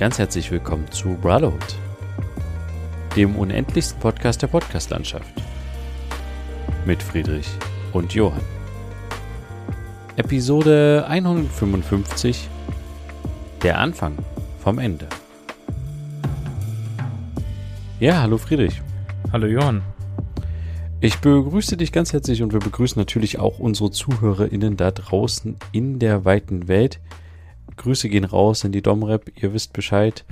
ganz herzlich willkommen zu Brotherhood, dem unendlichsten Podcast der Podcastlandschaft. Mit Friedrich und Johann. Episode 155 Der Anfang vom Ende. Ja, hallo Friedrich. Hallo Johann. Ich begrüße dich ganz herzlich und wir begrüßen natürlich auch unsere ZuhörerInnen da draußen in der weiten Welt. Grüße gehen raus in die Domrep, ihr wisst Bescheid.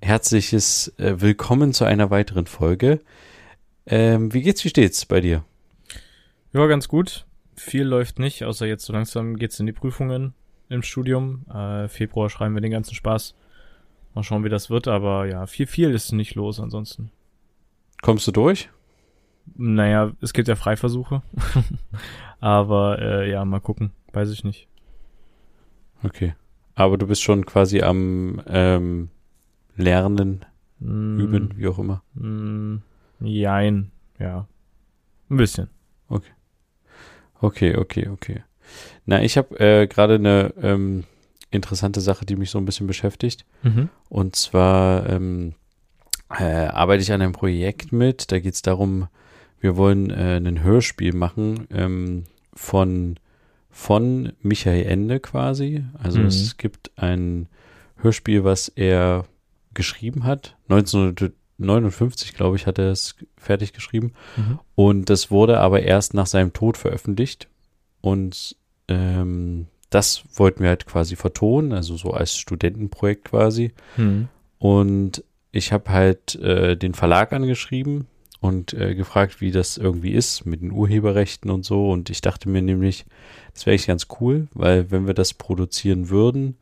Herzliches äh, Willkommen zu einer weiteren Folge. Ähm, wie geht's, wie steht's bei dir? Ja, ganz gut. Viel läuft nicht, außer jetzt so langsam geht's in die Prüfungen im Studium. Äh, Februar schreiben wir den ganzen Spaß. Mal schauen, wie das wird, aber ja, viel, viel ist nicht los ansonsten. Kommst du durch? Naja, es gibt ja Freiversuche. aber äh, ja, mal gucken. Weiß ich nicht. Okay. Aber du bist schon quasi am ähm, Lernen, mm, Üben, wie auch immer. Mm, jein, ja. Ein bisschen. Okay. Okay, okay, okay. Na, ich habe äh, gerade eine ähm, interessante Sache, die mich so ein bisschen beschäftigt. Mhm. Und zwar ähm, äh, arbeite ich an einem Projekt mit. Da geht es darum, wir wollen äh, ein Hörspiel machen ähm, von von Michael Ende quasi. Also mhm. es gibt ein Hörspiel, was er geschrieben hat. 1959, glaube ich, hat er es fertig geschrieben. Mhm. Und das wurde aber erst nach seinem Tod veröffentlicht. Und ähm, das wollten wir halt quasi vertonen, also so als Studentenprojekt quasi. Mhm. Und ich habe halt äh, den Verlag angeschrieben und äh, gefragt, wie das irgendwie ist mit den Urheberrechten und so. Und ich dachte mir nämlich, das wäre echt ganz cool, weil wenn wir das produzieren würden,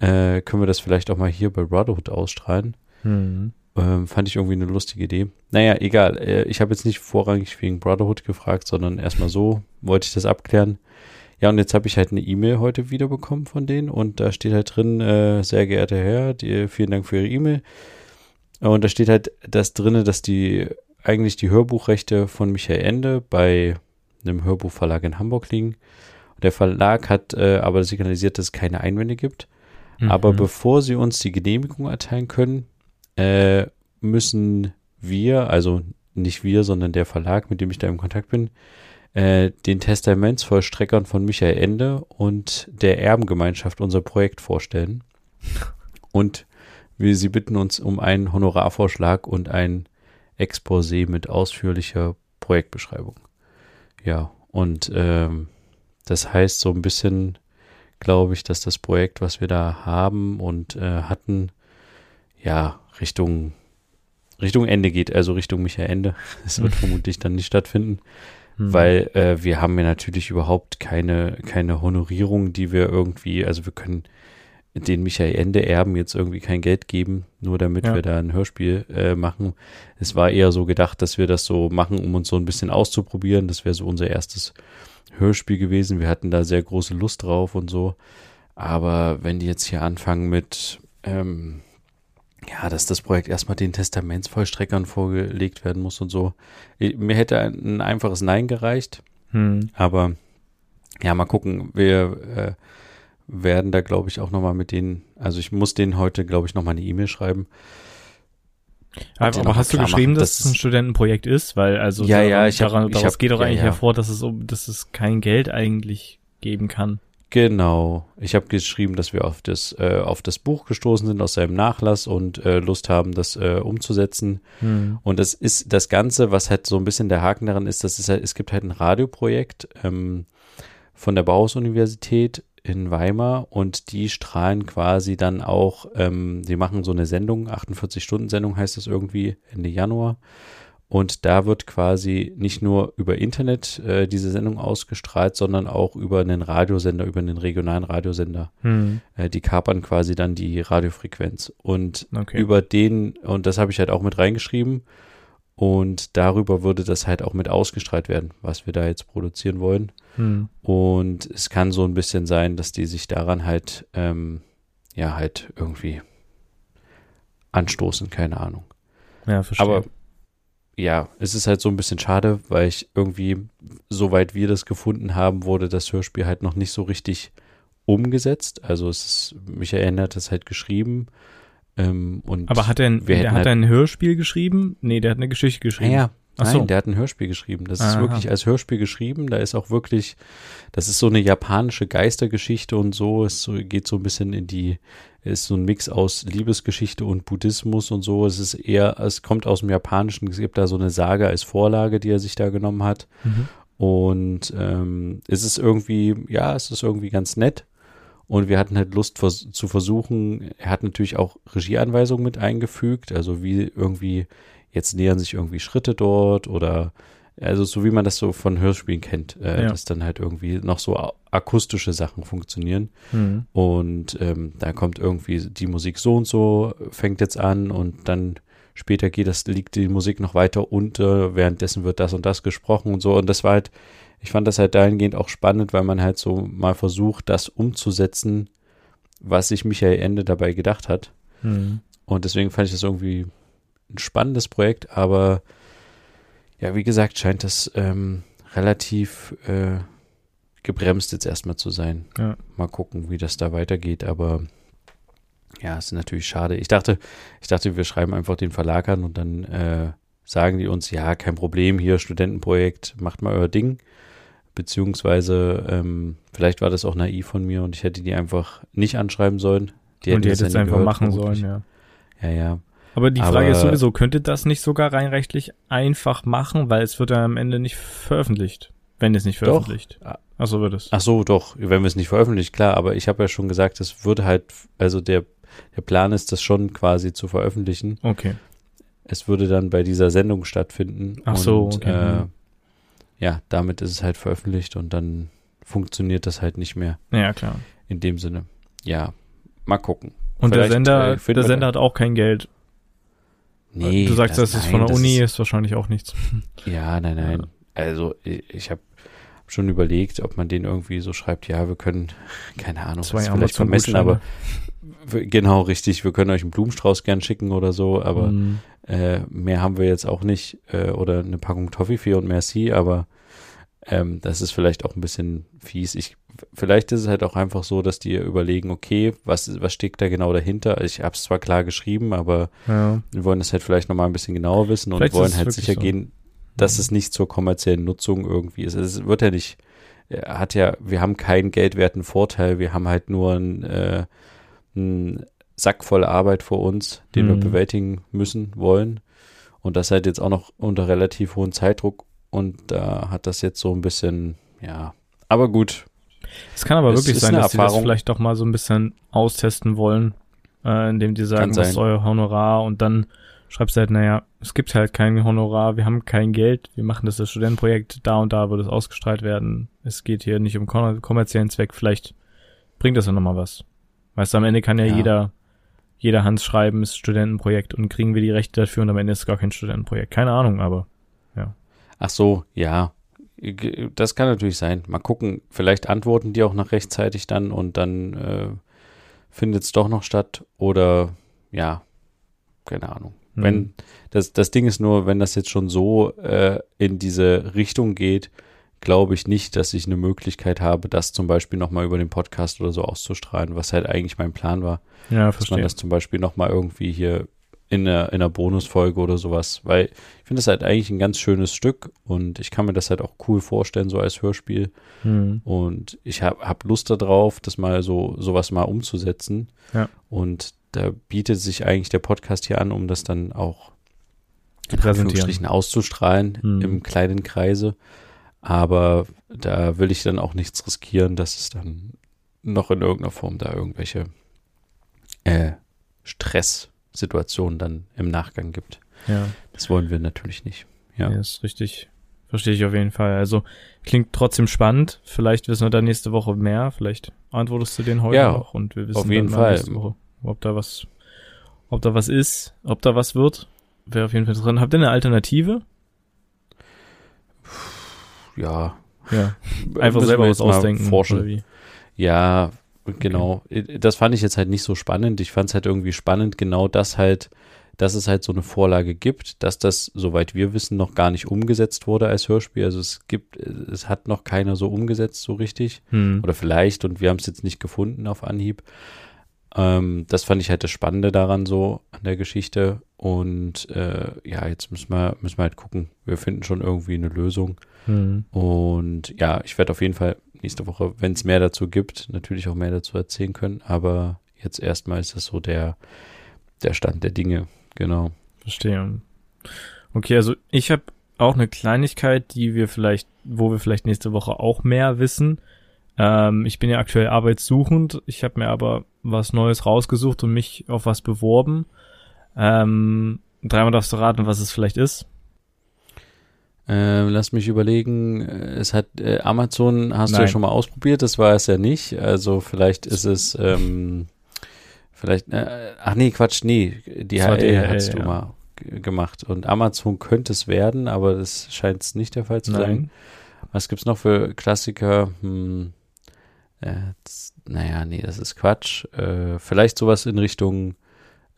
äh, können wir das vielleicht auch mal hier bei Brotherhood ausstrahlen. Mhm. Ähm, fand ich irgendwie eine lustige Idee. Naja, egal. Äh, ich habe jetzt nicht vorrangig wegen Brotherhood gefragt, sondern erstmal so wollte ich das abklären. Ja, und jetzt habe ich halt eine E-Mail heute wiederbekommen von denen und da steht halt drin, äh, sehr geehrter Herr, die, vielen Dank für Ihre E-Mail. Und da steht halt das drinne, dass die eigentlich die Hörbuchrechte von Michael Ende bei einem Hörbuchverlag in Hamburg liegen. Der Verlag hat äh, aber signalisiert, dass es keine Einwände gibt. Mhm. Aber bevor sie uns die Genehmigung erteilen können, äh, müssen wir, also nicht wir, sondern der Verlag, mit dem ich da im Kontakt bin, äh, den Testamentsvollstreckern von Michael Ende und der Erbengemeinschaft unser Projekt vorstellen. Und wir sie bitten uns um einen Honorarvorschlag und ein Exposé mit ausführlicher Projektbeschreibung. Ja, und ähm, das heißt so ein bisschen, glaube ich, dass das Projekt, was wir da haben und äh, hatten, ja, Richtung, Richtung Ende geht, also Richtung Michael Ende. Es wird vermutlich dann nicht stattfinden, mhm. weil äh, wir haben ja natürlich überhaupt keine, keine Honorierung, die wir irgendwie, also wir können den Michael Ende Erben jetzt irgendwie kein Geld geben, nur damit ja. wir da ein Hörspiel äh, machen. Es war eher so gedacht, dass wir das so machen, um uns so ein bisschen auszuprobieren. Das wäre so unser erstes Hörspiel gewesen. Wir hatten da sehr große Lust drauf und so. Aber wenn die jetzt hier anfangen mit, ähm, ja, dass das Projekt erstmal den Testamentsvollstreckern vorgelegt werden muss und so. Mir hätte ein, ein einfaches Nein gereicht. Hm. Aber ja, mal gucken. Wir äh, werden da, glaube ich, auch nochmal mit denen, also ich muss denen heute, glaube ich, nochmal eine E-Mail schreiben. Aber, aber hast du geschrieben, machen, dass, es ein Studentenprojekt ist? Weil also ja, daran, ja, ich hab, daran, ich daraus hab, geht doch eigentlich ja, ja. hervor, dass es, dass es kein Geld eigentlich geben kann. Genau. Ich habe geschrieben, dass wir auf das, äh, auf das Buch gestoßen sind aus seinem Nachlass und äh, Lust haben, das äh, umzusetzen. Hm. Und das ist das Ganze, was halt so ein bisschen der Haken daran ist, dass es halt, es gibt halt ein Radioprojekt ähm, von der Bauhaus-Universität in Weimar und die strahlen quasi dann auch, ähm, die machen so eine Sendung, 48-Stunden-Sendung heißt das irgendwie Ende Januar. Und da wird quasi nicht nur über Internet äh, diese Sendung ausgestrahlt, sondern auch über einen Radiosender, über einen regionalen Radiosender. Hm. Äh, die kapern quasi dann die Radiofrequenz. Und okay. über den, und das habe ich halt auch mit reingeschrieben, und darüber würde das halt auch mit ausgestrahlt werden, was wir da jetzt produzieren wollen. Hm. Und es kann so ein bisschen sein, dass die sich daran halt, ähm, ja, halt irgendwie anstoßen, keine Ahnung. Ja, verstehe. Aber ja, es ist halt so ein bisschen schade, weil ich irgendwie, soweit wir das gefunden haben, wurde das Hörspiel halt noch nicht so richtig umgesetzt. Also es ist, mich erinnert, es halt geschrieben, Ähm, und Aber hat er ein, der hat halt- ein Hörspiel geschrieben? Nee, der hat eine Geschichte geschrieben. Ja, ja. Nein, so. der hat ein Hörspiel geschrieben. Das ist Aha. wirklich als Hörspiel geschrieben. Da ist auch wirklich, das ist so eine japanische Geistergeschichte und so. Es geht so ein bisschen in die, ist so ein Mix aus Liebesgeschichte und Buddhismus und so. Es ist eher, es kommt aus dem Japanischen. Es gibt da so eine Sage als Vorlage, die er sich da genommen hat. Mhm. Und ähm, es ist irgendwie, ja, es ist irgendwie ganz nett. Und wir hatten halt Lust vers zu versuchen, er hat natürlich auch Regieanweisungen mit eingefügt, also wie irgendwie, jetzt nähern sich irgendwie Schritte dort oder also so wie man das so von Hörspielen kennt, äh, Ja. dass dann halt irgendwie noch so akustische Sachen funktionieren. Mhm. Und ähm, da kommt irgendwie die Musik so und so, fängt jetzt an und dann später geht das, liegt die Musik noch weiter unter, währenddessen wird das und das gesprochen und so. Und das war halt, ich fand das halt dahingehend auch spannend, weil man halt so mal versucht, das umzusetzen, was sich Michael Ende dabei gedacht hat. Mhm. Und deswegen fand ich das irgendwie ein spannendes Projekt, aber ja, wie gesagt, scheint das ähm, relativ äh, gebremst jetzt erstmal zu sein. Ja. Mal gucken, wie das da weitergeht, aber ja, es ist natürlich schade. Ich dachte, ich dachte, wir schreiben einfach den Verlag an und dann äh, sagen die uns, ja, kein Problem, hier Studentenprojekt, macht mal euer Ding. Beziehungsweise, ähm, vielleicht war das auch naiv von mir und ich hätte die einfach nicht anschreiben sollen. und die hätte nie einfach gehört, machen vermutlich. sollen, ja. Ja, ja. Aber die Frage Aber- ist sowieso, könnte das nicht sogar rein rechtlich einfach machen, weil es wird ja am Ende nicht veröffentlicht. Wenn es nicht Doch. veröffentlicht. Ah. Achso, wird es. Ach so, doch, wenn wir es nicht veröffentlicht, klar, aber ich habe ja schon gesagt, es würde halt, also der, der Plan ist, das schon quasi zu veröffentlichen. Okay. Es würde dann bei dieser Sendung stattfinden. Ach so, und, okay, Äh, mhm. ja, damit ist es halt veröffentlicht und dann funktioniert das halt nicht mehr Ja, klar. in dem Sinne. Ja, mal gucken. Und der Vielleicht, Sender, äh, der Sender hat auch kein Geld. Nee, du sagst, das, ist von der das Uni, Ist, ist, wahrscheinlich auch nichts. ja, nein, nein. Ja. Also ich, ich habe schon überlegt, ob man den irgendwie so schreibt, ja, wir können, keine Ahnung, Zwei das ist vielleicht vermessen, aber genau richtig, wir können euch einen Blumenstrauß gern schicken oder so, aber Mhm. äh, mehr haben wir jetzt auch nicht äh, oder eine Packung Toffifee und Merci, aber ähm, das ist vielleicht auch ein bisschen fies. Ich, vielleicht ist es halt auch einfach so, dass die überlegen, okay, was, was steckt da genau dahinter? Ich habe es zwar klar geschrieben, aber Ja. wir wollen das halt vielleicht nochmal ein bisschen genauer wissen und Vielleicht wollen es halt sicher so. gehen, dass Mhm. es nicht zur kommerziellen Nutzung irgendwie ist. Es wird ja nicht, er hat ja, wir haben keinen geldwerten Vorteil, wir haben halt nur einen, äh, einen Sack voll Arbeit vor uns, den wir Mhm. bewältigen müssen, wollen. Und das halt jetzt auch noch unter relativ hohem Zeitdruck. Und da hat das jetzt so ein bisschen, ja, aber gut. Es kann aber Es wirklich sein, dass sie das vielleicht doch mal so ein bisschen austesten wollen, äh, indem die sagen, was ist euer Honorar und dann schreibst du halt, naja, es gibt halt kein Honorar, wir haben kein Geld, wir machen das als Studentenprojekt, da und da wird es ausgestrahlt werden. Es geht hier nicht um kommer- kommerziellen Zweck, vielleicht bringt das ja nochmal was. Weißt du, am Ende kann ja, Ja. jeder, jeder Hans schreiben, ist Studentenprojekt und kriegen wir die Rechte dafür und am Ende ist es gar kein Studentenprojekt. Keine Ahnung, aber Ach so, ja. Das kann natürlich sein. Mal gucken, vielleicht antworten die auch noch rechtzeitig dann und dann äh, findet es doch noch statt. Oder ja, keine Ahnung. hm, Wenn das, das Ding ist nur, wenn das jetzt schon so äh, in diese Richtung geht, glaube ich nicht, dass ich eine Möglichkeit habe, das zum Beispiel nochmal über den Podcast oder so auszustrahlen, was halt eigentlich mein Plan war. ja, Dass man verstehe. das zum Beispiel nochmal irgendwie hier in einer, in einer Bonusfolge oder sowas, weil ich finde das halt eigentlich ein ganz schönes Stück und ich kann mir das halt auch cool vorstellen, so als Hörspiel. Hm. Und ich habe hab Lust darauf, das mal so, sowas mal umzusetzen. Ja. Und da bietet sich eigentlich der Podcast hier an, um das dann auch Zu in präsentieren. Anführungsstrichen auszustrahlen Hm. im kleinen Kreise. Aber da will ich dann auch nichts riskieren, dass es dann noch in irgendeiner Form da irgendwelche äh, Stresssituationen dann im Nachgang gibt. Ja. Das wollen wir natürlich nicht. Ja. Ja, ist richtig. Verstehe ich auf jeden Fall. Also klingt trotzdem spannend. Vielleicht wissen wir da nächste Woche mehr. Vielleicht antwortest du den heute Ja, noch und wir wissen auf jeden Fall. nächste Woche, ob da was, ob da was ist, ob da was wird. Wäre auf jeden Fall dran. Habt ihr eine Alternative? Ja. Ja. Einfach selber was ausdenken. Forschen. Ja, genau. Das fand ich jetzt halt nicht so spannend. Ich fand es halt irgendwie spannend, genau das halt, dass es halt so eine Vorlage gibt, dass das, soweit wir wissen, noch gar nicht umgesetzt wurde als Hörspiel. Also es gibt, es hat noch keiner so umgesetzt, so richtig. Hm. Oder vielleicht, und wir haben es jetzt nicht gefunden auf Anhieb. Ähm, das fand ich halt das Spannende daran so an der Geschichte. Und äh, ja, jetzt müssen wir, müssen wir halt gucken. Wir finden schon irgendwie eine Lösung. Mhm. Und ja, ich werde auf jeden Fall nächste Woche, wenn es mehr dazu gibt, natürlich auch mehr dazu erzählen können. Aber jetzt erstmal ist das so der, der Stand der Dinge. Genau. Verstehe. Okay, also ich habe auch eine Kleinigkeit, die wir vielleicht, wo wir vielleicht nächste Woche auch mehr wissen. Ähm, ich bin ja aktuell arbeitssuchend. Ich habe mir aber was Neues rausgesucht und mich auf was beworben. Ähm, dreimal darfst du raten, was es vielleicht ist. Äh, lass mich überlegen. Es hat äh, Amazon hast Nein. du ja schon mal ausprobiert, das war es ja nicht. Also vielleicht ist es ähm, vielleicht äh, ach nee, Quatsch, nee, DHL, DHL hast du ja. mal gemacht und Amazon könnte es werden, aber das scheint es nicht der Fall zu Nein. sein. Was gibt's noch für Klassiker? Hm, äh, naja, nee, das ist Quatsch. Äh, vielleicht sowas in Richtung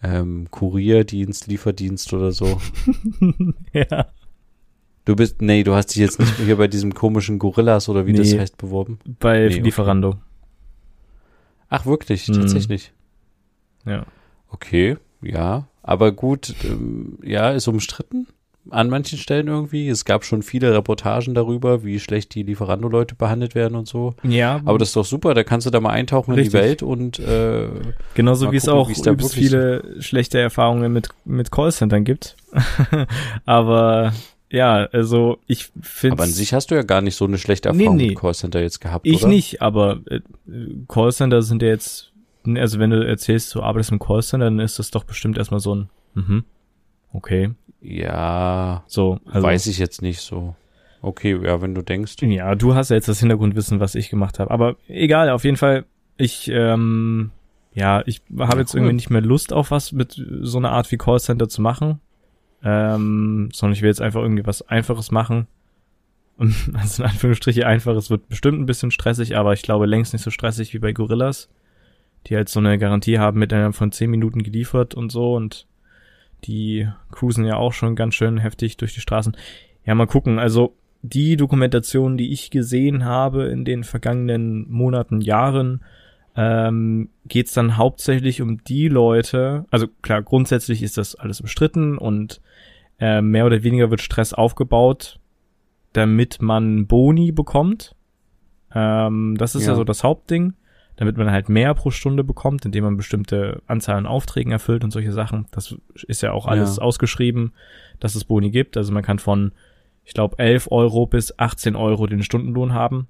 ähm, Kurierdienst, Lieferdienst oder so. ja. Du bist, nee, du hast dich jetzt nicht hier bei diesem komischen Gorillas oder wie nee, das heißt beworben? Bei nee, Lieferando. Okay. Ach, wirklich, hm. tatsächlich. Ja. Okay, ja. Aber gut, ähm, ja, ist umstritten an manchen Stellen irgendwie. Es gab schon viele Reportagen darüber, wie schlecht die Lieferando-Leute behandelt werden und so. Ja. Aber das ist doch super, da kannst du da mal eintauchen richtig. in die Welt und äh, genauso wie es auch übelst viele schlechte Erfahrungen mit mit Callcentern gibt. Aber ja, also ich finde. Aber an sich hast du ja gar nicht so eine schlechte Erfahrung nee, nee. mit Callcenter jetzt gehabt, ich oder? nicht, aber äh, Callcenter sind ja jetzt, also wenn du erzählst, du arbeitest im Callcenter, dann ist das doch bestimmt erstmal so ein, mhm, okay. Ja, so, also, weiß ich jetzt nicht so. Okay, ja, wenn du denkst. Ja, du hast ja jetzt das Hintergrundwissen, was ich gemacht habe. Aber egal, auf jeden Fall, ich, ähm, ja, ich habe ja, jetzt cool. irgendwie nicht mehr Lust auf was mit so einer Art wie Callcenter zu machen. Ähm, sondern ich will jetzt einfach irgendwie was Einfaches machen. Und also in Anführungsstriche einfaches wird bestimmt ein bisschen stressig, aber ich glaube längst nicht so stressig wie bei Gorillas, die halt so eine Garantie haben mit einer von 10 Minuten geliefert und so und die cruisen ja auch schon ganz schön heftig durch die Straßen. Ja, mal gucken. Also die Dokumentation, die ich gesehen habe in den vergangenen Monaten, Jahren, ähm, geht es dann hauptsächlich um die Leute, also klar, grundsätzlich ist das alles umstritten und äh, mehr oder weniger wird Stress aufgebaut, damit man Boni bekommt. Ähm, das ist ja. ja so das Hauptding, damit man halt mehr pro Stunde bekommt, indem man bestimmte Anzahl an Aufträgen erfüllt und solche Sachen. Das ist ja auch alles ja. ausgeschrieben, dass es Boni gibt. Also man kann von, ich glaube, 11 Euro bis 18 Euro den Stundenlohn haben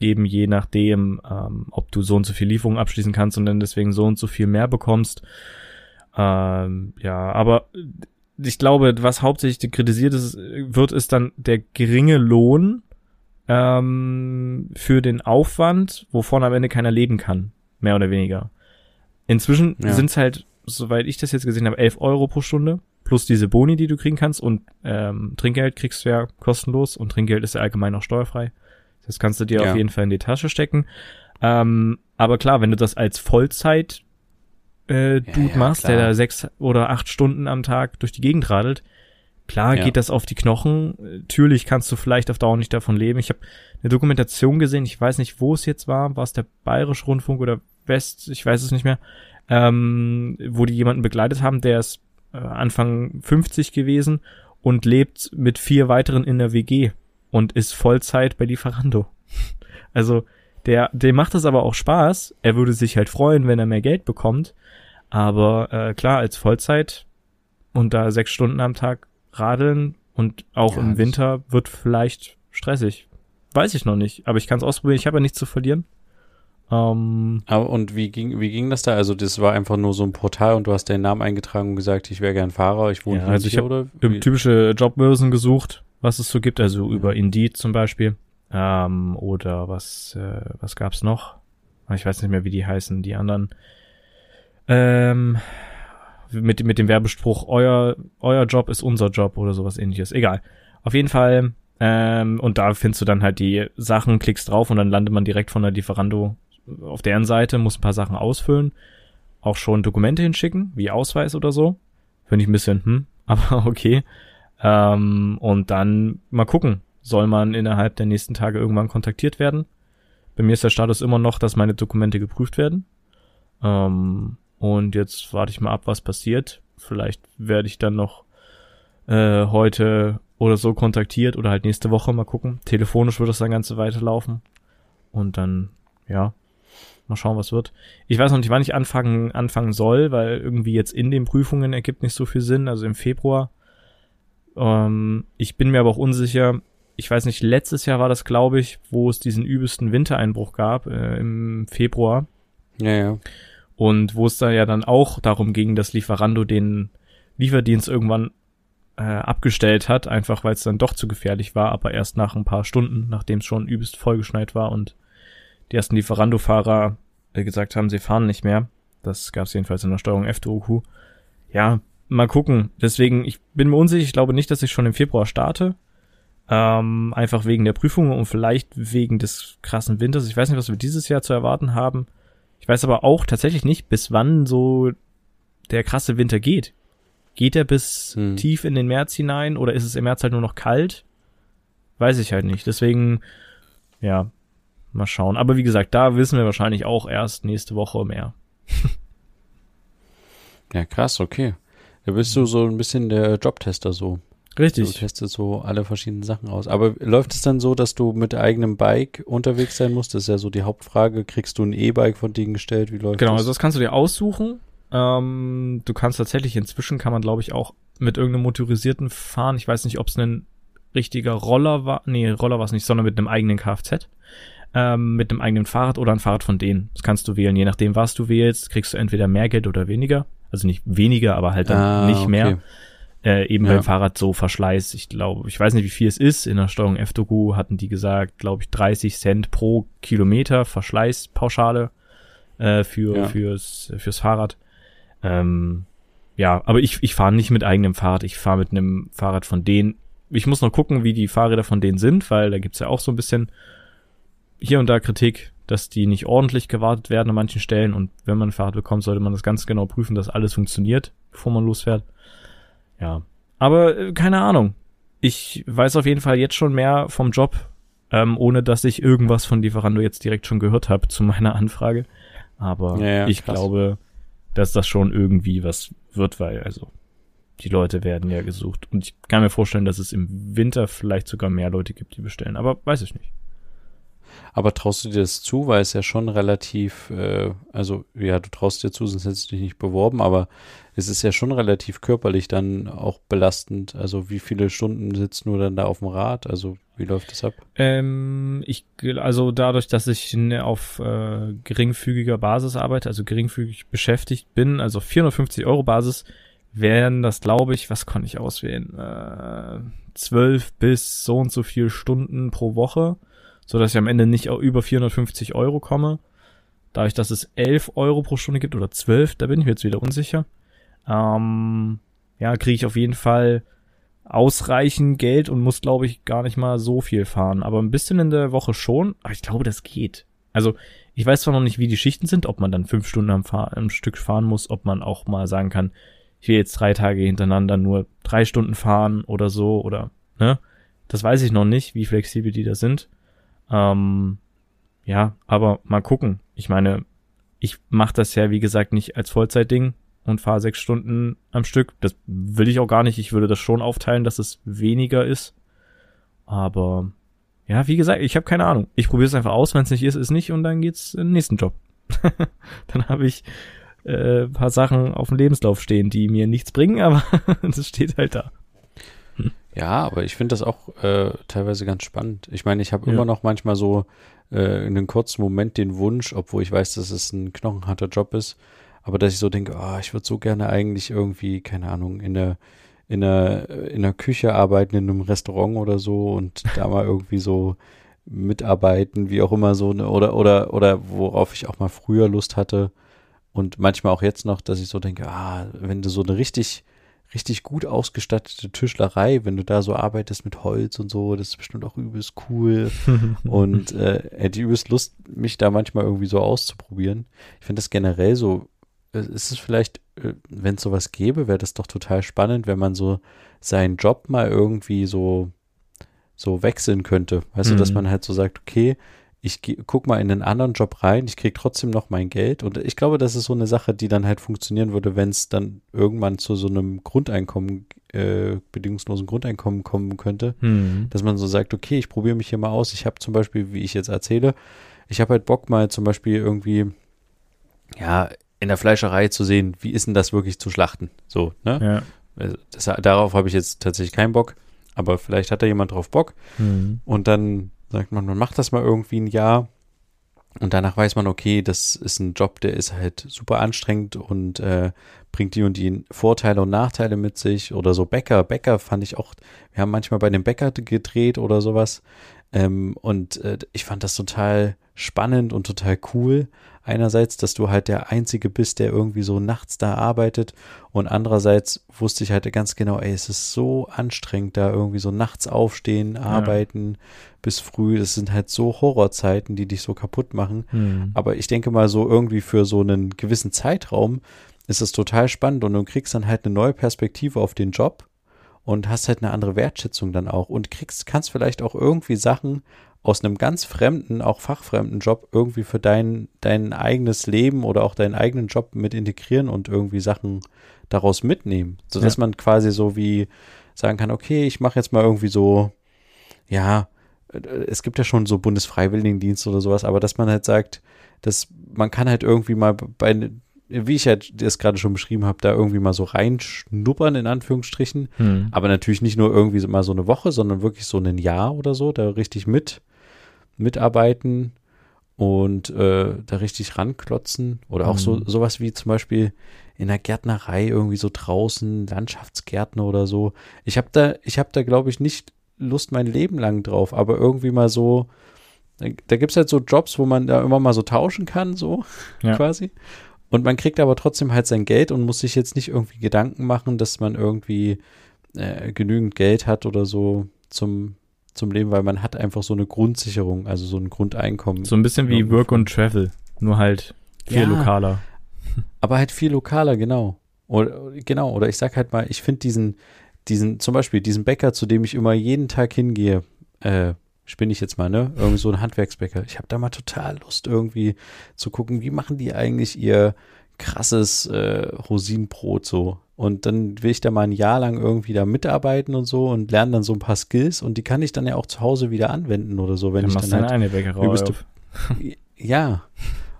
eben je nachdem, ähm, ob du so und so viel Lieferungen abschließen kannst und dann deswegen so und so viel mehr bekommst. Ähm, ja, aber ich glaube, was hauptsächlich kritisiert ist, wird, ist dann der geringe Lohn ähm, für den Aufwand, wovon am Ende keiner leben kann, mehr oder weniger. Inzwischen ja. sind es halt, soweit ich das jetzt gesehen habe, 11 Euro pro Stunde plus diese Boni, die du kriegen kannst und ähm, Trinkgeld kriegst du ja kostenlos und Trinkgeld ist ja allgemein auch steuerfrei. Das kannst du dir ja. auf jeden Fall in die Tasche stecken. Ähm, aber klar, wenn du das als Vollzeit äh, Dude ja, ja, machst, klar. der da sechs oder acht Stunden am Tag durch die Gegend radelt, klar geht das auf die Knochen. Natürlich kannst du vielleicht auf Dauer nicht davon leben. Ich habe eine Dokumentation gesehen, ich weiß nicht, wo es jetzt war, war es der Bayerische Rundfunk oder West, ich weiß es nicht mehr, ähm, wo die jemanden begleitet haben, der ist äh, Anfang 50 gewesen und lebt mit vier weiteren in der WG und ist Vollzeit bei Lieferando. Also der, dem macht es aber auch Spaß. Er würde sich halt freuen, wenn er mehr Geld bekommt. Aber äh, klar, als Vollzeit und da sechs Stunden am Tag radeln und auch ja, im Winter wird vielleicht stressig. Weiß ich noch nicht, aber ich kann es ausprobieren. Ich habe ja nichts zu verlieren. Ähm, aber und wie ging, wie ging das da? Also das war einfach nur so ein Portal und du hast deinen Namen eingetragen und gesagt, ich wäre gern Fahrer, ich wohne ja, hier also ich oder? typische Jobbörsen gesucht was es so gibt, also über Indeed zum Beispiel. Ähm, oder was, äh, was gab's noch? Ich weiß nicht mehr, wie die heißen, die anderen. Ähm, mit, mit dem Werbespruch, euer, euer Job ist unser Job oder sowas ähnliches. Egal. Auf jeden Fall, ähm, und da findest du dann halt die Sachen, klickst drauf und dann landet man direkt von der Lieferando auf deren Seite, muss ein paar Sachen ausfüllen, auch schon Dokumente hinschicken, wie Ausweis oder so. Finde ich ein bisschen, hm, aber okay. Ähm, und dann mal gucken, soll man innerhalb der nächsten Tage irgendwann kontaktiert werden. Bei mir ist der Status immer noch, dass meine Dokumente geprüft werden. Ähm, Und jetzt warte ich mal ab, was passiert. Vielleicht werde ich dann noch äh, heute oder so kontaktiert oder halt nächste Woche mal gucken. Telefonisch wird das dann ganze weiterlaufen. Und dann, ja, mal schauen, was wird. Ich weiß noch nicht, wann ich anfangen, anfangen soll, weil irgendwie jetzt in den Prüfungen ergibt nicht so viel Sinn, also im Februar. Ähm, ich bin mir aber auch unsicher. Ich weiß nicht, letztes Jahr war das, glaube ich, wo es diesen übelsten Wintereinbruch gab, äh, im Februar. Ja, ja. Und wo es da ja dann auch darum ging, dass Lieferando den Lieferdienst irgendwann äh, abgestellt hat, einfach weil es dann doch zu gefährlich war, aber erst nach ein paar Stunden, nachdem es schon übelst vollgeschneit war und die ersten Lieferando-Fahrer äh, gesagt haben, sie fahren nicht mehr. Das gab es jedenfalls in der Steuerung F-Doku. Ja, mal gucken. Deswegen, ich bin mir unsicher, ich glaube nicht, dass ich schon im Februar starte. Ähm, einfach wegen der Prüfungen und vielleicht wegen des krassen Winters. Ich weiß nicht, was wir dieses Jahr zu erwarten haben. Ich weiß aber auch tatsächlich nicht, bis wann so der krasse Winter geht. Geht er bis hm. tief in den März hinein oder ist es im März halt nur noch kalt? Weiß ich halt nicht. Deswegen, ja, mal schauen. Aber wie gesagt, da wissen wir wahrscheinlich auch erst nächste Woche mehr. ja, krass, okay. Da bist du so ein bisschen der Jobtester so. Richtig. Du testest so alle verschiedenen Sachen aus. Aber läuft es dann so, dass du mit eigenem Bike unterwegs sein musst? Das ist ja so die Hauptfrage. Kriegst du ein E-Bike von denen gestellt? Wie läuft genau, das? also das kannst du dir aussuchen. Ähm, du kannst tatsächlich, inzwischen kann man, glaube ich, auch mit irgendeinem motorisierten fahren. Ich weiß nicht, ob es ein richtiger Roller war. Nee, Roller war es nicht, sondern mit einem eigenen Kfz. Ähm, mit einem eigenen Fahrrad oder ein Fahrrad von denen. Das kannst du wählen. Je nachdem, was du wählst, kriegst du entweder mehr Geld oder weniger. Also nicht weniger, aber halt dann ah, nicht okay. mehr. Äh, eben ja. beim Fahrrad so Verschleiß. Ich glaube, ich weiß nicht, wie viel es ist. In der Steuerung F-Doku hatten die gesagt, glaube ich, 30 Cent pro Kilometer Verschleißpauschale äh, für, ja. fürs, fürs Fahrrad. Ähm, ja, aber ich, ich fahre nicht mit eigenem Fahrrad. Ich fahre mit einem Fahrrad von denen. Ich muss noch gucken, wie die Fahrräder von denen sind, weil da gibt's ja auch so ein bisschen hier und da Kritik, dass die nicht ordentlich gewartet werden an manchen Stellen. Und wenn man ein Fahrrad bekommt, sollte man das ganz genau prüfen, dass alles funktioniert, bevor man losfährt. Ja. Aber äh, keine Ahnung. Ich weiß auf jeden Fall jetzt schon mehr vom Job, ähm, ohne dass ich irgendwas von Lieferando jetzt direkt schon gehört habe zu meiner Anfrage. Aber ja, ja, ich krass. glaube, dass das schon irgendwie was wird, weil also die Leute werden ja gesucht. Und ich kann mir vorstellen, dass es im Winter vielleicht sogar mehr Leute gibt, die bestellen. Aber weiß ich nicht. Aber traust du dir das zu, weil es ja schon relativ, äh, also ja, du traust dir zu, sonst hättest du dich nicht beworben, aber es ist ja schon relativ körperlich dann auch belastend. Also wie viele Stunden sitzt du dann da auf dem Rad? Also wie läuft das ab? Ähm, ich, also dadurch, dass ich auf äh, geringfügiger Basis arbeite, also geringfügig beschäftigt bin, also 450 Euro Basis, wären das, glaube ich, was konnte ich auswählen? Äh, 12 bis so und so viel Stunden pro Woche so dass ich am Ende nicht über 450 Euro komme. Dadurch, dass es 11 Euro pro Stunde gibt oder 12, da bin ich mir jetzt wieder unsicher. Ähm, ja, kriege ich auf jeden Fall ausreichend Geld und muss, glaube ich, gar nicht mal so viel fahren. Aber ein bisschen in der Woche schon. Aber ich glaube, das geht. Also, ich weiß zwar noch nicht, wie die Schichten sind, ob man dann fünf Stunden am, Fahr am Stück fahren muss, ob man auch mal sagen kann, ich will jetzt drei Tage hintereinander nur drei Stunden fahren oder so oder, ne? Das weiß ich noch nicht, wie flexibel die da sind. Ähm, ja, aber mal gucken. Ich meine, ich mache das ja, wie gesagt, nicht als Vollzeitding und fahre sechs Stunden am Stück. Das will ich auch gar nicht. Ich würde das schon aufteilen, dass es weniger ist. Aber ja, wie gesagt, ich habe keine Ahnung. Ich probiere es einfach aus. Wenn es nicht ist, ist nicht und dann geht's in den nächsten Job. dann habe ich äh, paar Sachen auf dem Lebenslauf stehen, die mir nichts bringen, aber das steht halt da. Ja, aber ich finde das auch äh, teilweise ganz spannend. Ich meine, ich habe ja. immer noch manchmal so äh, in einem kurzen Moment den Wunsch, obwohl ich weiß, dass es ein knochenharter Job ist, aber dass ich so denke, oh, ich würde so gerne eigentlich irgendwie, keine Ahnung, in der in der in der Küche arbeiten in einem Restaurant oder so und da mal irgendwie so mitarbeiten, wie auch immer so ne, oder oder oder worauf ich auch mal früher Lust hatte und manchmal auch jetzt noch, dass ich so denke, ah, wenn du so eine richtig richtig gut ausgestattete Tischlerei, wenn du da so arbeitest mit Holz und so, das ist bestimmt auch übelst cool. und äh, hätte übelst Lust, mich da manchmal irgendwie so auszuprobieren. Ich finde das generell so, äh, ist es vielleicht, äh, wenn es sowas gäbe, wäre das doch total spannend, wenn man so seinen Job mal irgendwie so, so wechseln könnte. Weißt mhm. du, dass mhm. man halt so sagt, okay, ich guck mal in einen anderen Job rein, ich krieg trotzdem noch mein Geld und ich glaube, das ist so eine Sache, die dann halt funktionieren würde, wenn es dann irgendwann zu so einem Grundeinkommen, äh, bedingungslosen Grundeinkommen kommen könnte, mhm. dass man so sagt, okay, ich probiere mich hier mal aus. Ich habe zum Beispiel, wie ich jetzt erzähle, ich habe halt Bock mal zum Beispiel irgendwie, ja, in der Fleischerei zu sehen, wie ist denn das wirklich zu schlachten? So, ne? Ja. Also das, darauf habe ich jetzt tatsächlich keinen Bock, aber vielleicht hat da jemand drauf Bock. Mhm. Und dann sagt man, man macht das mal irgendwie ein Jahr und danach weiß man, okay, das ist ein Job, der ist halt super anstrengend und äh, bringt die und die Vorteile und Nachteile mit sich. Oder so Bäcker. Bäcker fand ich auch, wir haben manchmal bei dem Bäcker gedreht oder sowas. Ähm, und äh, ich fand das total spannend und total cool. Einerseits, dass du halt der Einzige bist, der irgendwie so nachts da arbeitet. Und andererseits wusste ich halt ganz genau, ey, es ist so anstrengend, da irgendwie so nachts aufstehen, arbeiten ja. bis früh. Das sind halt so Horrorzeiten, die dich so kaputt machen. Mhm. Aber ich denke mal so irgendwie für so einen gewissen Zeitraum ist es total spannend und du kriegst dann halt eine neue Perspektive auf den Job und hast halt eine andere Wertschätzung dann auch und kriegst, kannst vielleicht auch irgendwie Sachen aus einem ganz fremden, auch fachfremden Job irgendwie für dein, dein eigenes Leben oder auch deinen eigenen Job mit integrieren und irgendwie Sachen daraus mitnehmen, sodass ja. man quasi so wie sagen kann, okay, ich mache jetzt mal irgendwie so, ja, es gibt ja schon so Bundesfreiwilligendienst oder sowas, aber dass man halt sagt, dass man kann halt irgendwie mal bei, wie ich halt das gerade schon beschrieben habe, da irgendwie mal so reinschnuppern, in Anführungsstrichen. Hm. Aber natürlich nicht nur irgendwie mal so eine Woche, sondern wirklich so ein Jahr oder so, da richtig mit mitarbeiten und äh, da richtig ranklotzen. Oder auch mhm. so sowas wie zum Beispiel in der Gärtnerei irgendwie so draußen, Landschaftsgärtner oder so. Ich habe da, ich habe da, glaube ich, nicht Lust mein Leben lang drauf, aber irgendwie mal so, da, da gibt es halt so Jobs, wo man da immer mal so tauschen kann, so ja. quasi. Und man kriegt aber trotzdem halt sein Geld und muss sich jetzt nicht irgendwie Gedanken machen, dass man irgendwie äh, genügend Geld hat oder so zum zum Leben, weil man hat einfach so eine Grundsicherung, also so ein Grundeinkommen. So ein bisschen wie Work und Travel, nur halt viel ja, lokaler. Aber halt viel lokaler, genau. Oder, genau, oder ich sag halt mal, ich finde diesen, diesen, zum Beispiel diesen Bäcker, zu dem ich immer jeden Tag hingehe, äh, spinne ich jetzt mal, ne? Irgendwie so ein Handwerksbäcker. Ich habe da mal total Lust, irgendwie zu gucken, wie machen die eigentlich ihr krasses äh, Rosinenbrot so. Und dann will ich da mal ein Jahr lang irgendwie da mitarbeiten und so und lerne dann so ein paar Skills und die kann ich dann ja auch zu Hause wieder anwenden oder so, wenn dann ich dann halt eine Bäckerei übelste, Ja.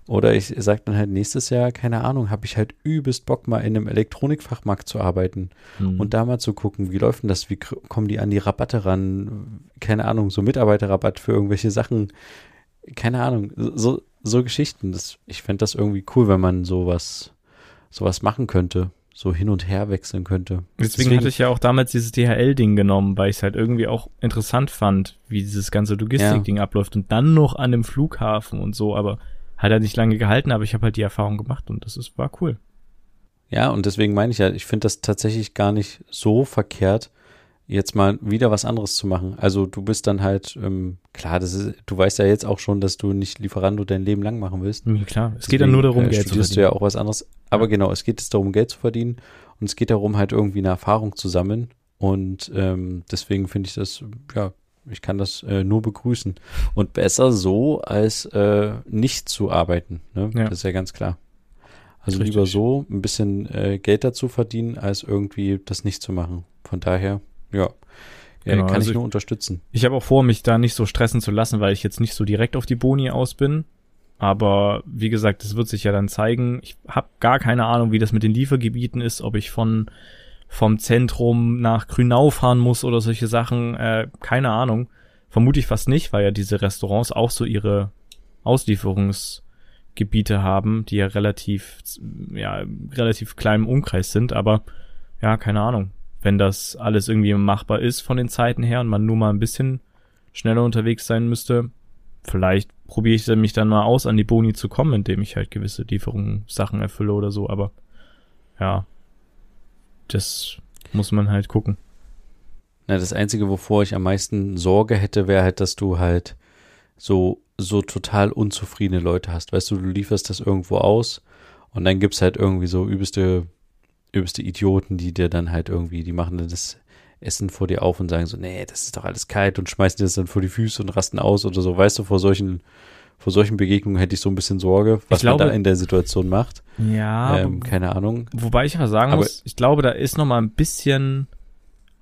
Oder ich sage dann halt nächstes Jahr, keine Ahnung, habe ich halt übelst Bock mal in einem Elektronikfachmarkt zu arbeiten mhm. und da mal zu gucken, wie läuft denn das, wie kommen die an die Rabatte ran, keine Ahnung, so Mitarbeiterrabatt für irgendwelche Sachen, keine Ahnung, so, so Geschichten. Das, ich fände das irgendwie cool, wenn man sowas, sowas machen könnte so hin und her wechseln könnte. Deswegen, Deswegen hatte ich ja auch damals dieses DHL-Ding genommen, weil ich es halt irgendwie auch interessant fand, wie dieses ganze Logistik-Ding ja. abläuft und dann noch an dem Flughafen und so, aber hat er nicht lange gehalten, aber ich habe halt die Erfahrung gemacht und das ist, war cool. Ja, und deswegen meine ich ja, ich finde das tatsächlich gar nicht so verkehrt, jetzt mal wieder was anderes zu machen. Also du bist dann halt, ähm, klar, das ist, du weißt ja jetzt auch schon, dass du nicht Lieferando dein Leben lang machen willst. Ja, klar, es Deswegen, geht dann nur darum, äh, Geld zu verdienen. du ja auch was anderes. Aber ja. genau, es geht es darum, Geld zu verdienen und es geht darum, halt irgendwie eine Erfahrung zu sammeln. Und ähm, deswegen finde ich das, ja, ich kann das äh, nur begrüßen. Und besser so, als äh, nicht zu arbeiten. Ne? Ja. Das ist ja ganz klar. Also lieber so ein bisschen äh, Geld dazu verdienen, als irgendwie das nicht zu machen. Von daher ja. Ja, genau, kann also ich nur unterstützen. Ich habe auch vor, mich da nicht so stressen zu lassen, weil ich jetzt nicht so direkt auf die Boni aus bin. Aber wie gesagt, das wird sich ja dann zeigen. Ich habe gar keine Ahnung, wie das mit den Liefergebieten ist, ob ich von vom Zentrum nach Grünau fahren muss oder solche Sachen. Äh, keine Ahnung. Vermute ich fast nicht, weil ja diese Restaurants auch so ihre Auslieferungsgebiete haben, die ja relativ, ja, relativ kleinem Umkreis sind. Aber ja, keine Ahnung wenn das alles irgendwie machbar ist von den Zeiten her und man nur mal ein bisschen schneller unterwegs sein müsste, vielleicht probiere ich mich dann mal aus, an die Boni zu kommen, indem ich halt gewisse Lieferungssachen erfülle oder so, aber ja, das muss man halt gucken. Na, das Einzige, wovor ich am meisten Sorge hätte, wäre halt, dass du halt so, so total unzufriedene Leute hast. Weißt du, du lieferst das irgendwo aus und dann gibt's halt irgendwie so übelste übelste Idioten, die dir dann halt irgendwie, die machen das essen vor dir auf und sagen so, nee, das ist doch alles kalt und schmeißen dir das dann vor die Füße und rasten aus oder so. Weißt du, vor solchen, vor solchen Begegnungen hätte ich so ein bisschen Sorge, was glaube, man da in der Situation macht. Ja. Ähm, keine Ahnung. Wobei ich aber sagen aber, muss, ich glaube, da ist noch mal ein bisschen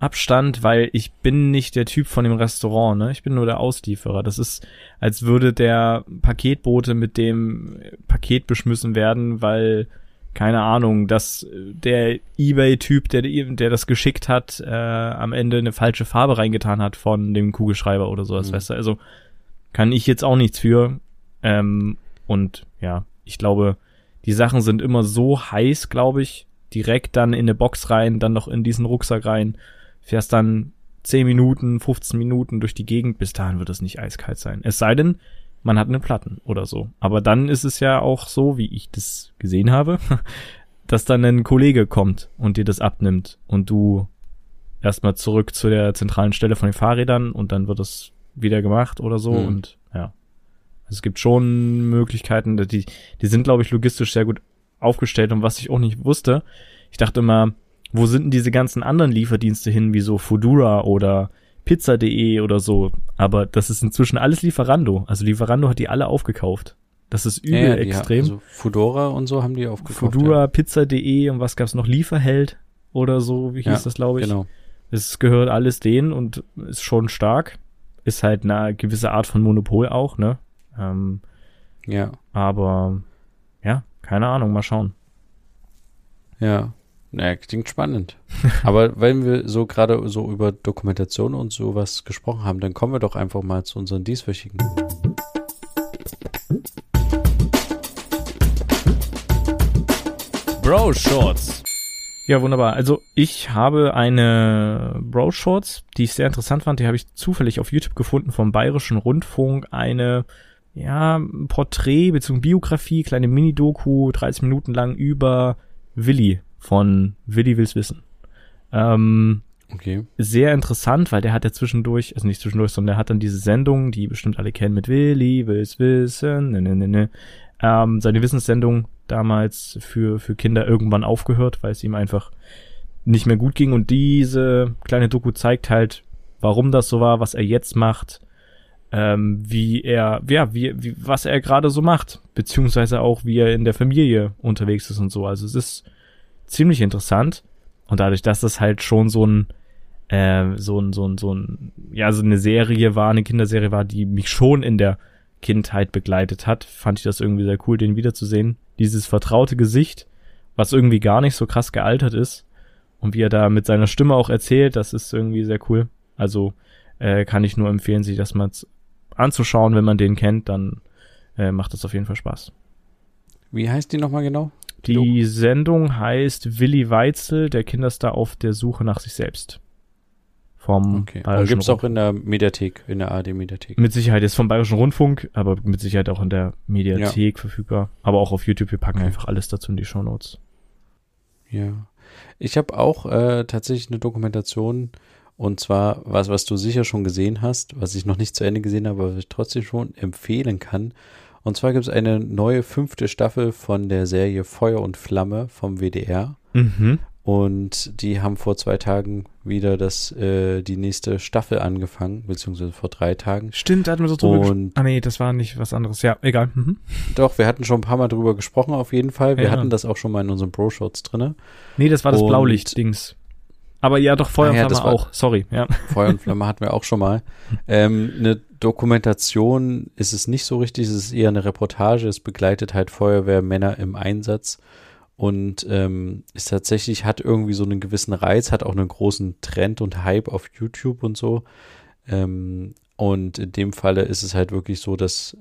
Abstand, weil ich bin nicht der Typ von dem Restaurant, ne? Ich bin nur der Auslieferer. Das ist, als würde der Paketbote mit dem Paket beschmissen werden, weil keine Ahnung, dass der eBay-Typ, der, der das geschickt hat, äh, am Ende eine falsche Farbe reingetan hat von dem Kugelschreiber oder sowas, mhm. weißt du? Also kann ich jetzt auch nichts für. Ähm, und ja, ich glaube, die Sachen sind immer so heiß, glaube ich, direkt dann in eine Box rein, dann noch in diesen Rucksack rein fährst dann 10 Minuten, 15 Minuten durch die Gegend, bis dahin wird es nicht eiskalt sein. Es sei denn, man hat eine Platten oder so. Aber dann ist es ja auch so, wie ich das gesehen habe, dass dann ein Kollege kommt und dir das abnimmt und du erstmal zurück zu der zentralen Stelle von den Fahrrädern und dann wird es wieder gemacht oder so mhm. und ja. Also es gibt schon Möglichkeiten, die, die sind, glaube ich, logistisch sehr gut aufgestellt und was ich auch nicht wusste, ich dachte immer, wo sind denn diese ganzen anderen Lieferdienste hin, wie so Fudura oder Pizza.de oder so? Aber das ist inzwischen alles Lieferando. Also Lieferando hat die alle aufgekauft. Das ist übel ja, extrem. Also Fudora und so haben die aufgekauft. Fudora, ja. Pizza.de und was gab's noch? Lieferheld oder so, wie hieß ja, das, glaube ich. Genau. Es gehört alles denen und ist schon stark. Ist halt eine gewisse Art von Monopol auch, ne? Ähm, ja. Aber ja, keine Ahnung, mal schauen. Ja. Naja, klingt spannend. Aber wenn wir so gerade so über Dokumentation und sowas gesprochen haben, dann kommen wir doch einfach mal zu unseren dieswöchigen. Bro Shorts. Ja, wunderbar. Also ich habe eine Bro Shorts, die ich sehr interessant fand. Die habe ich zufällig auf YouTube gefunden vom Bayerischen Rundfunk. Eine ja, Porträt bzw. Biografie, kleine Mini-Doku, 30 Minuten lang über Willi von Willi will's wissen. Ähm, okay. Sehr interessant, weil der hat ja zwischendurch, also nicht zwischendurch, sondern der hat dann diese Sendung, die bestimmt alle kennen mit Willi will's wissen, ne, ne, ne, ne. Ähm, seine Wissenssendung damals für, für Kinder irgendwann aufgehört, weil es ihm einfach nicht mehr gut ging und diese kleine Doku zeigt halt, warum das so war, was er jetzt macht, ähm, wie er, ja, wie, wie was er gerade so macht, beziehungsweise auch wie er in der Familie unterwegs ist und so. Also es ist ziemlich interessant. Und dadurch, dass das halt schon so ein, äh, so ein, so ein, so ein, ja, so eine Serie war, eine Kinderserie war, die mich schon in der Kindheit begleitet hat, fand ich das irgendwie sehr cool, den wiederzusehen. Dieses vertraute Gesicht, was irgendwie gar nicht so krass gealtert ist. Und wie er da mit seiner Stimme auch erzählt, das ist irgendwie sehr cool. Also äh, kann ich nur empfehlen, sich das mal anzuschauen, wenn man den kennt, dann äh, macht das auf jeden Fall Spaß. Wie heißt die nochmal genau? Die Sendung heißt Willi Weitzel, der Kinderstar auf der Suche nach sich selbst. Vom okay. Und gibt's auch in der Mediathek, in der ARD-Mediathek. Mit Sicherheit ist vom Bayerischen Rundfunk, aber mit Sicherheit auch in der Mediathek ja. verfügbar. Aber auch auf YouTube. Wir packen okay. einfach alles dazu in die Show Notes. Ja. Ich habe auch äh, tatsächlich eine Dokumentation und zwar was, was du sicher schon gesehen hast, was ich noch nicht zu Ende gesehen habe, aber was ich trotzdem schon empfehlen kann. Und zwar gibt es eine neue fünfte Staffel von der Serie Feuer und Flamme vom WDR. Mhm. Und die haben vor zwei Tagen wieder das, äh, die nächste Staffel angefangen, beziehungsweise vor drei Tagen. Stimmt, da hatten wir so drüber gesprochen. Ah nee, das war nicht was anderes. Ja, egal. Mhm. Doch, wir hatten schon ein paar Mal drüber gesprochen, auf jeden Fall. Wir ja. hatten das auch schon mal in unseren Bro-Shots drinne. Nee, das war das Blaulicht-Dings. Aber ja, doch Feuer und ah, Flamme auch. Sorry, ja. Feuer und Flamme hatten wir auch schon mal. Ähm, eine Dokumentation ist es nicht so richtig, es ist eher eine Reportage. Es begleitet halt Feuerwehrmänner im Einsatz und ähm, ist tatsächlich, hat irgendwie so einen gewissen Reiz, hat auch einen großen Trend und Hype auf YouTube und so. Ähm, und in dem Falle ist es halt wirklich so, dass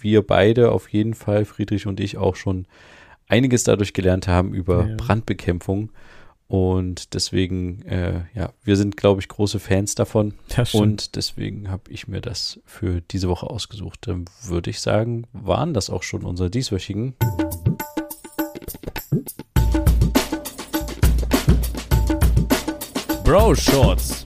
wir beide auf jeden Fall, Friedrich und ich, auch schon einiges dadurch gelernt haben über ja. Brandbekämpfung. Und deswegen, äh, ja, wir sind, glaube ich, große Fans davon. Und deswegen habe ich mir das für diese Woche ausgesucht. Dann würde ich sagen, waren das auch schon unsere dieswöchigen. Bro Shorts.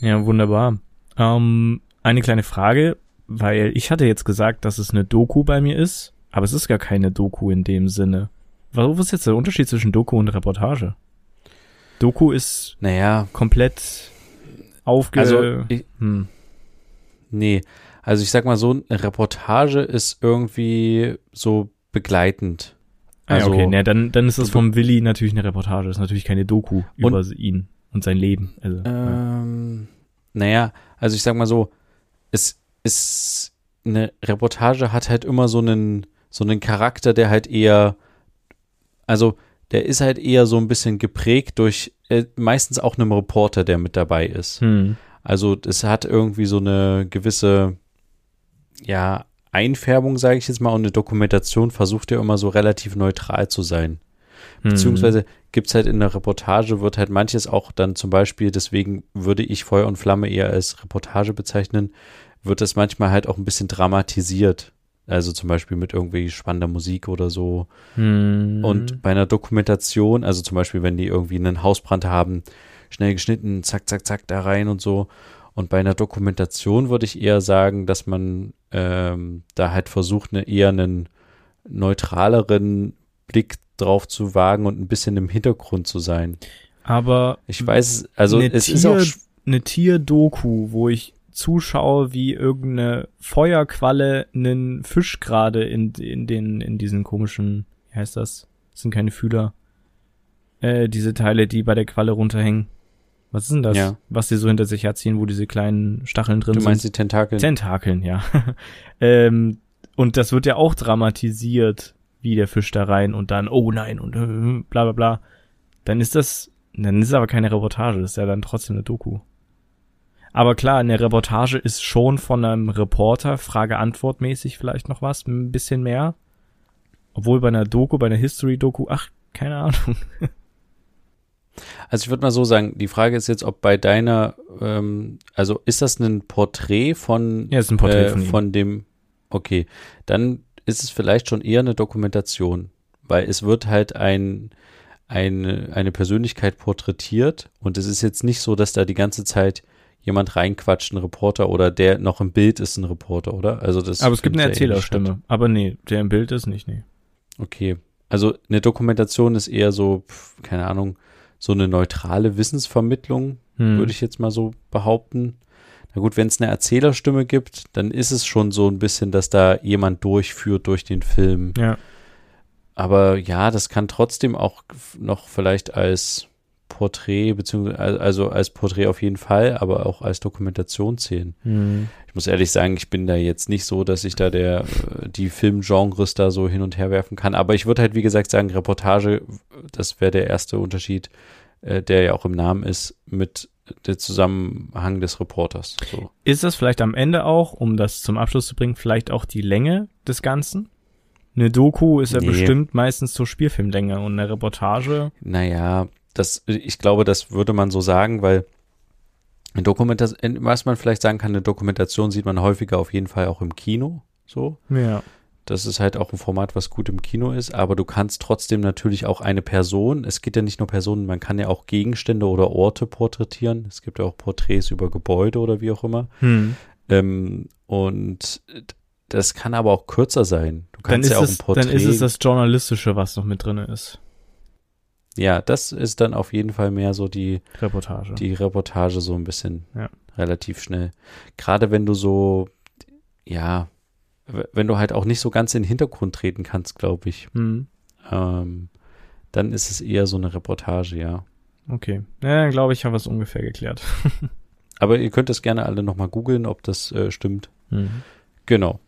Ja, wunderbar. Ähm, eine kleine Frage, weil ich hatte jetzt gesagt, dass es eine Doku bei mir ist, aber es ist gar keine Doku in dem Sinne. Was ist jetzt der Unterschied zwischen Doku und Reportage? Doku ist naja, komplett aufge... Also, ich, hm. nee, also ich sag mal so, eine Reportage ist irgendwie so begleitend. Ah, ja, Also, okay, ne, dann, dann ist das vom Willi natürlich eine Reportage. Das ist natürlich keine Doku Und- über ihn und sein Leben. Also, ja. Ähm, naja, also ich sag mal so, es ist eine Reportage hat halt immer so einen so einen Charakter, der halt eher, also der ist halt eher so ein bisschen geprägt durch äh, meistens auch einem Reporter, der mit dabei ist. Hm. Also es hat irgendwie so eine gewisse, ja, Einfärbung, sage ich jetzt mal, und eine Dokumentation versucht ja immer so relativ neutral zu sein. Hm. Beziehungsweise gibt's halt in der Reportage, wird halt manches auch dann zum Beispiel, deswegen würde ich Feuer und Flamme eher als Reportage bezeichnen, wird das manchmal halt auch ein bisschen dramatisiert. Also zum Beispiel mit irgendwie spannender Musik oder so. Hm. Und bei einer Dokumentation, also zum Beispiel, wenn die irgendwie einen Hausbrand haben, schnell geschnitten, zack, zack, zack, da rein und so. Und bei einer Dokumentation würde ich eher sagen, dass man ähm, da halt versucht, eine, eher einen neutraleren Blick drauf zu wagen und ein bisschen im Hintergrund zu sein. Aber Ich weiß, also es ist auch, Tier- eine Tierdoku, wo ich zuschaue, wie irgendeine Feuerqualle einen Fisch gerade in, in den, in diesen komischen, wie heißt das? Das sind keine Fühler. Äh, diese Teile, die bei der Qualle runterhängen. Was ist denn das? Ja. Was sie so hinter sich herziehen, wo diese kleinen Stacheln drin du sind? meinst die Tentakel. Tentakeln, ja. ähm, und das wird ja auch dramatisiert, wie der Fisch da rein und dann, oh nein, und äh, bla bla bla. Dann ist das, dann ist es aber keine Reportage, das ist ja dann trotzdem eine Doku. Aber klar, eine Reportage ist schon von einem Reporter, Frage-Antwort mäßig vielleicht noch was, ein bisschen mehr. Obwohl bei einer Doku, bei einer History-Doku, ach, keine Ahnung. Also ich würde mal so sagen, die Frage ist jetzt, ob bei deiner, ähm, also ist das ein Porträt von, Ja, ist ein Porträt äh, von von dem, okay, dann ist es vielleicht schon eher eine Dokumentation, weil es wird halt ein, eine, eine Persönlichkeit porträtiert und es ist jetzt nicht so, dass da die ganze Zeit jemand reinquatscht, ein Reporter oder der noch im Bild ist ein Reporter, oder? Also das Aber es gibt eine eh. Erzählerstimme. Aber nee, der im Bild ist nicht, nee. Okay. Also eine Dokumentation ist eher so, keine Ahnung, so eine neutrale Wissensvermittlung, Hm. würde ich jetzt mal so behaupten. Na gut, wenn es eine Erzählerstimme gibt, dann ist es schon so ein bisschen, dass da jemand durchführt durch den Film. Ja. Aber ja, das kann trotzdem auch noch vielleicht als Porträt, beziehungsweise also als Porträt auf jeden Fall, aber auch als Dokumentation zählen. Hm. Ich muss ehrlich sagen, ich bin da jetzt nicht so, dass ich da der äh, die Filmgenres da so hin und her werfen kann. Aber ich würde halt, wie gesagt, sagen, Reportage, das wäre der erste Unterschied, äh, der ja auch im Namen ist, mit der Zusammenhang des Reporters. So. Ist das vielleicht am Ende auch, um das zum Abschluss zu bringen, vielleicht auch die Länge des Ganzen? Eine Doku ist ja Nee. bestimmt meistens zur Spielfilmlänge und eine Reportage. Naja, das, ich glaube, das würde man so sagen, weil eine Dokumentation, was man vielleicht sagen kann, eine Dokumentation sieht man häufiger auf jeden Fall auch im Kino. So. Ja. Das ist halt auch ein Format, was gut im Kino ist, aber du kannst trotzdem natürlich auch eine Person, es geht ja nicht nur Personen, man kann ja auch Gegenstände oder Orte porträtieren. Es gibt ja auch Porträts über Gebäude oder wie auch immer. Hm. Ähm, und das kann aber auch kürzer sein. Du Dann, kannst ist ja auch ein Porträt. dann ist es das Journalistische, was noch mit drin ist. Ja, das ist dann auf jeden Fall mehr so die, Reportage. die Reportage so ein bisschen Ja. relativ schnell. Gerade wenn du so, ja, wenn du halt auch nicht so ganz in den Hintergrund treten kannst, glaube ich. Hm. Ähm, dann ist es eher so eine Reportage, ja. Okay. Ja, dann glaube ich, haben wir es ungefähr geklärt. Aber ihr könnt es gerne alle nochmal googeln, ob das äh, stimmt. Hm. Genau.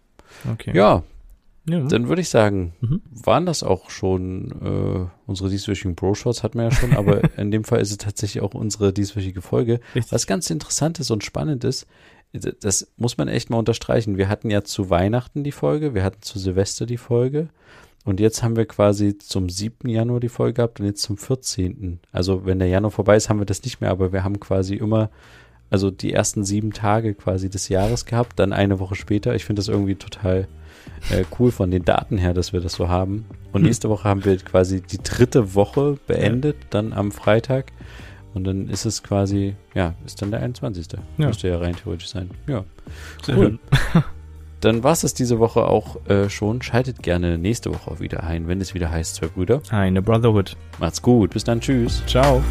Okay. Ja, ja. dann würde ich sagen, Mhm. waren das auch schon äh, unsere dieswöchigen Bro-Shots hatten wir ja schon, aber in dem Fall ist es tatsächlich auch unsere dieswöchige Folge. Richtig. Was ganz interessant ist und spannend ist, das muss man echt mal unterstreichen. Wir hatten ja zu Weihnachten die Folge, wir hatten zu Silvester die Folge und jetzt haben wir quasi zum 7. Januar die Folge gehabt und jetzt zum 14. Also wenn der Januar vorbei ist, haben wir das nicht mehr, aber wir haben quasi immer, also die ersten sieben Tage quasi des Jahres gehabt, dann eine Woche später. Ich finde das irgendwie total äh, cool von den Daten her, dass wir das so haben. Und nächste Woche haben wir quasi die dritte Woche beendet, dann am Freitag. Und dann ist es quasi, ja, ist dann der 21. Ja. Müsste ja rein theoretisch sein. Ja. Sehr cool. Dann war es diese Woche auch äh, schon. Schaltet gerne nächste Woche auch wieder ein, wenn es wieder heißt, zwei Brüder. Eine Brotherhood. Macht's gut. Bis dann. Tschüss. Ciao.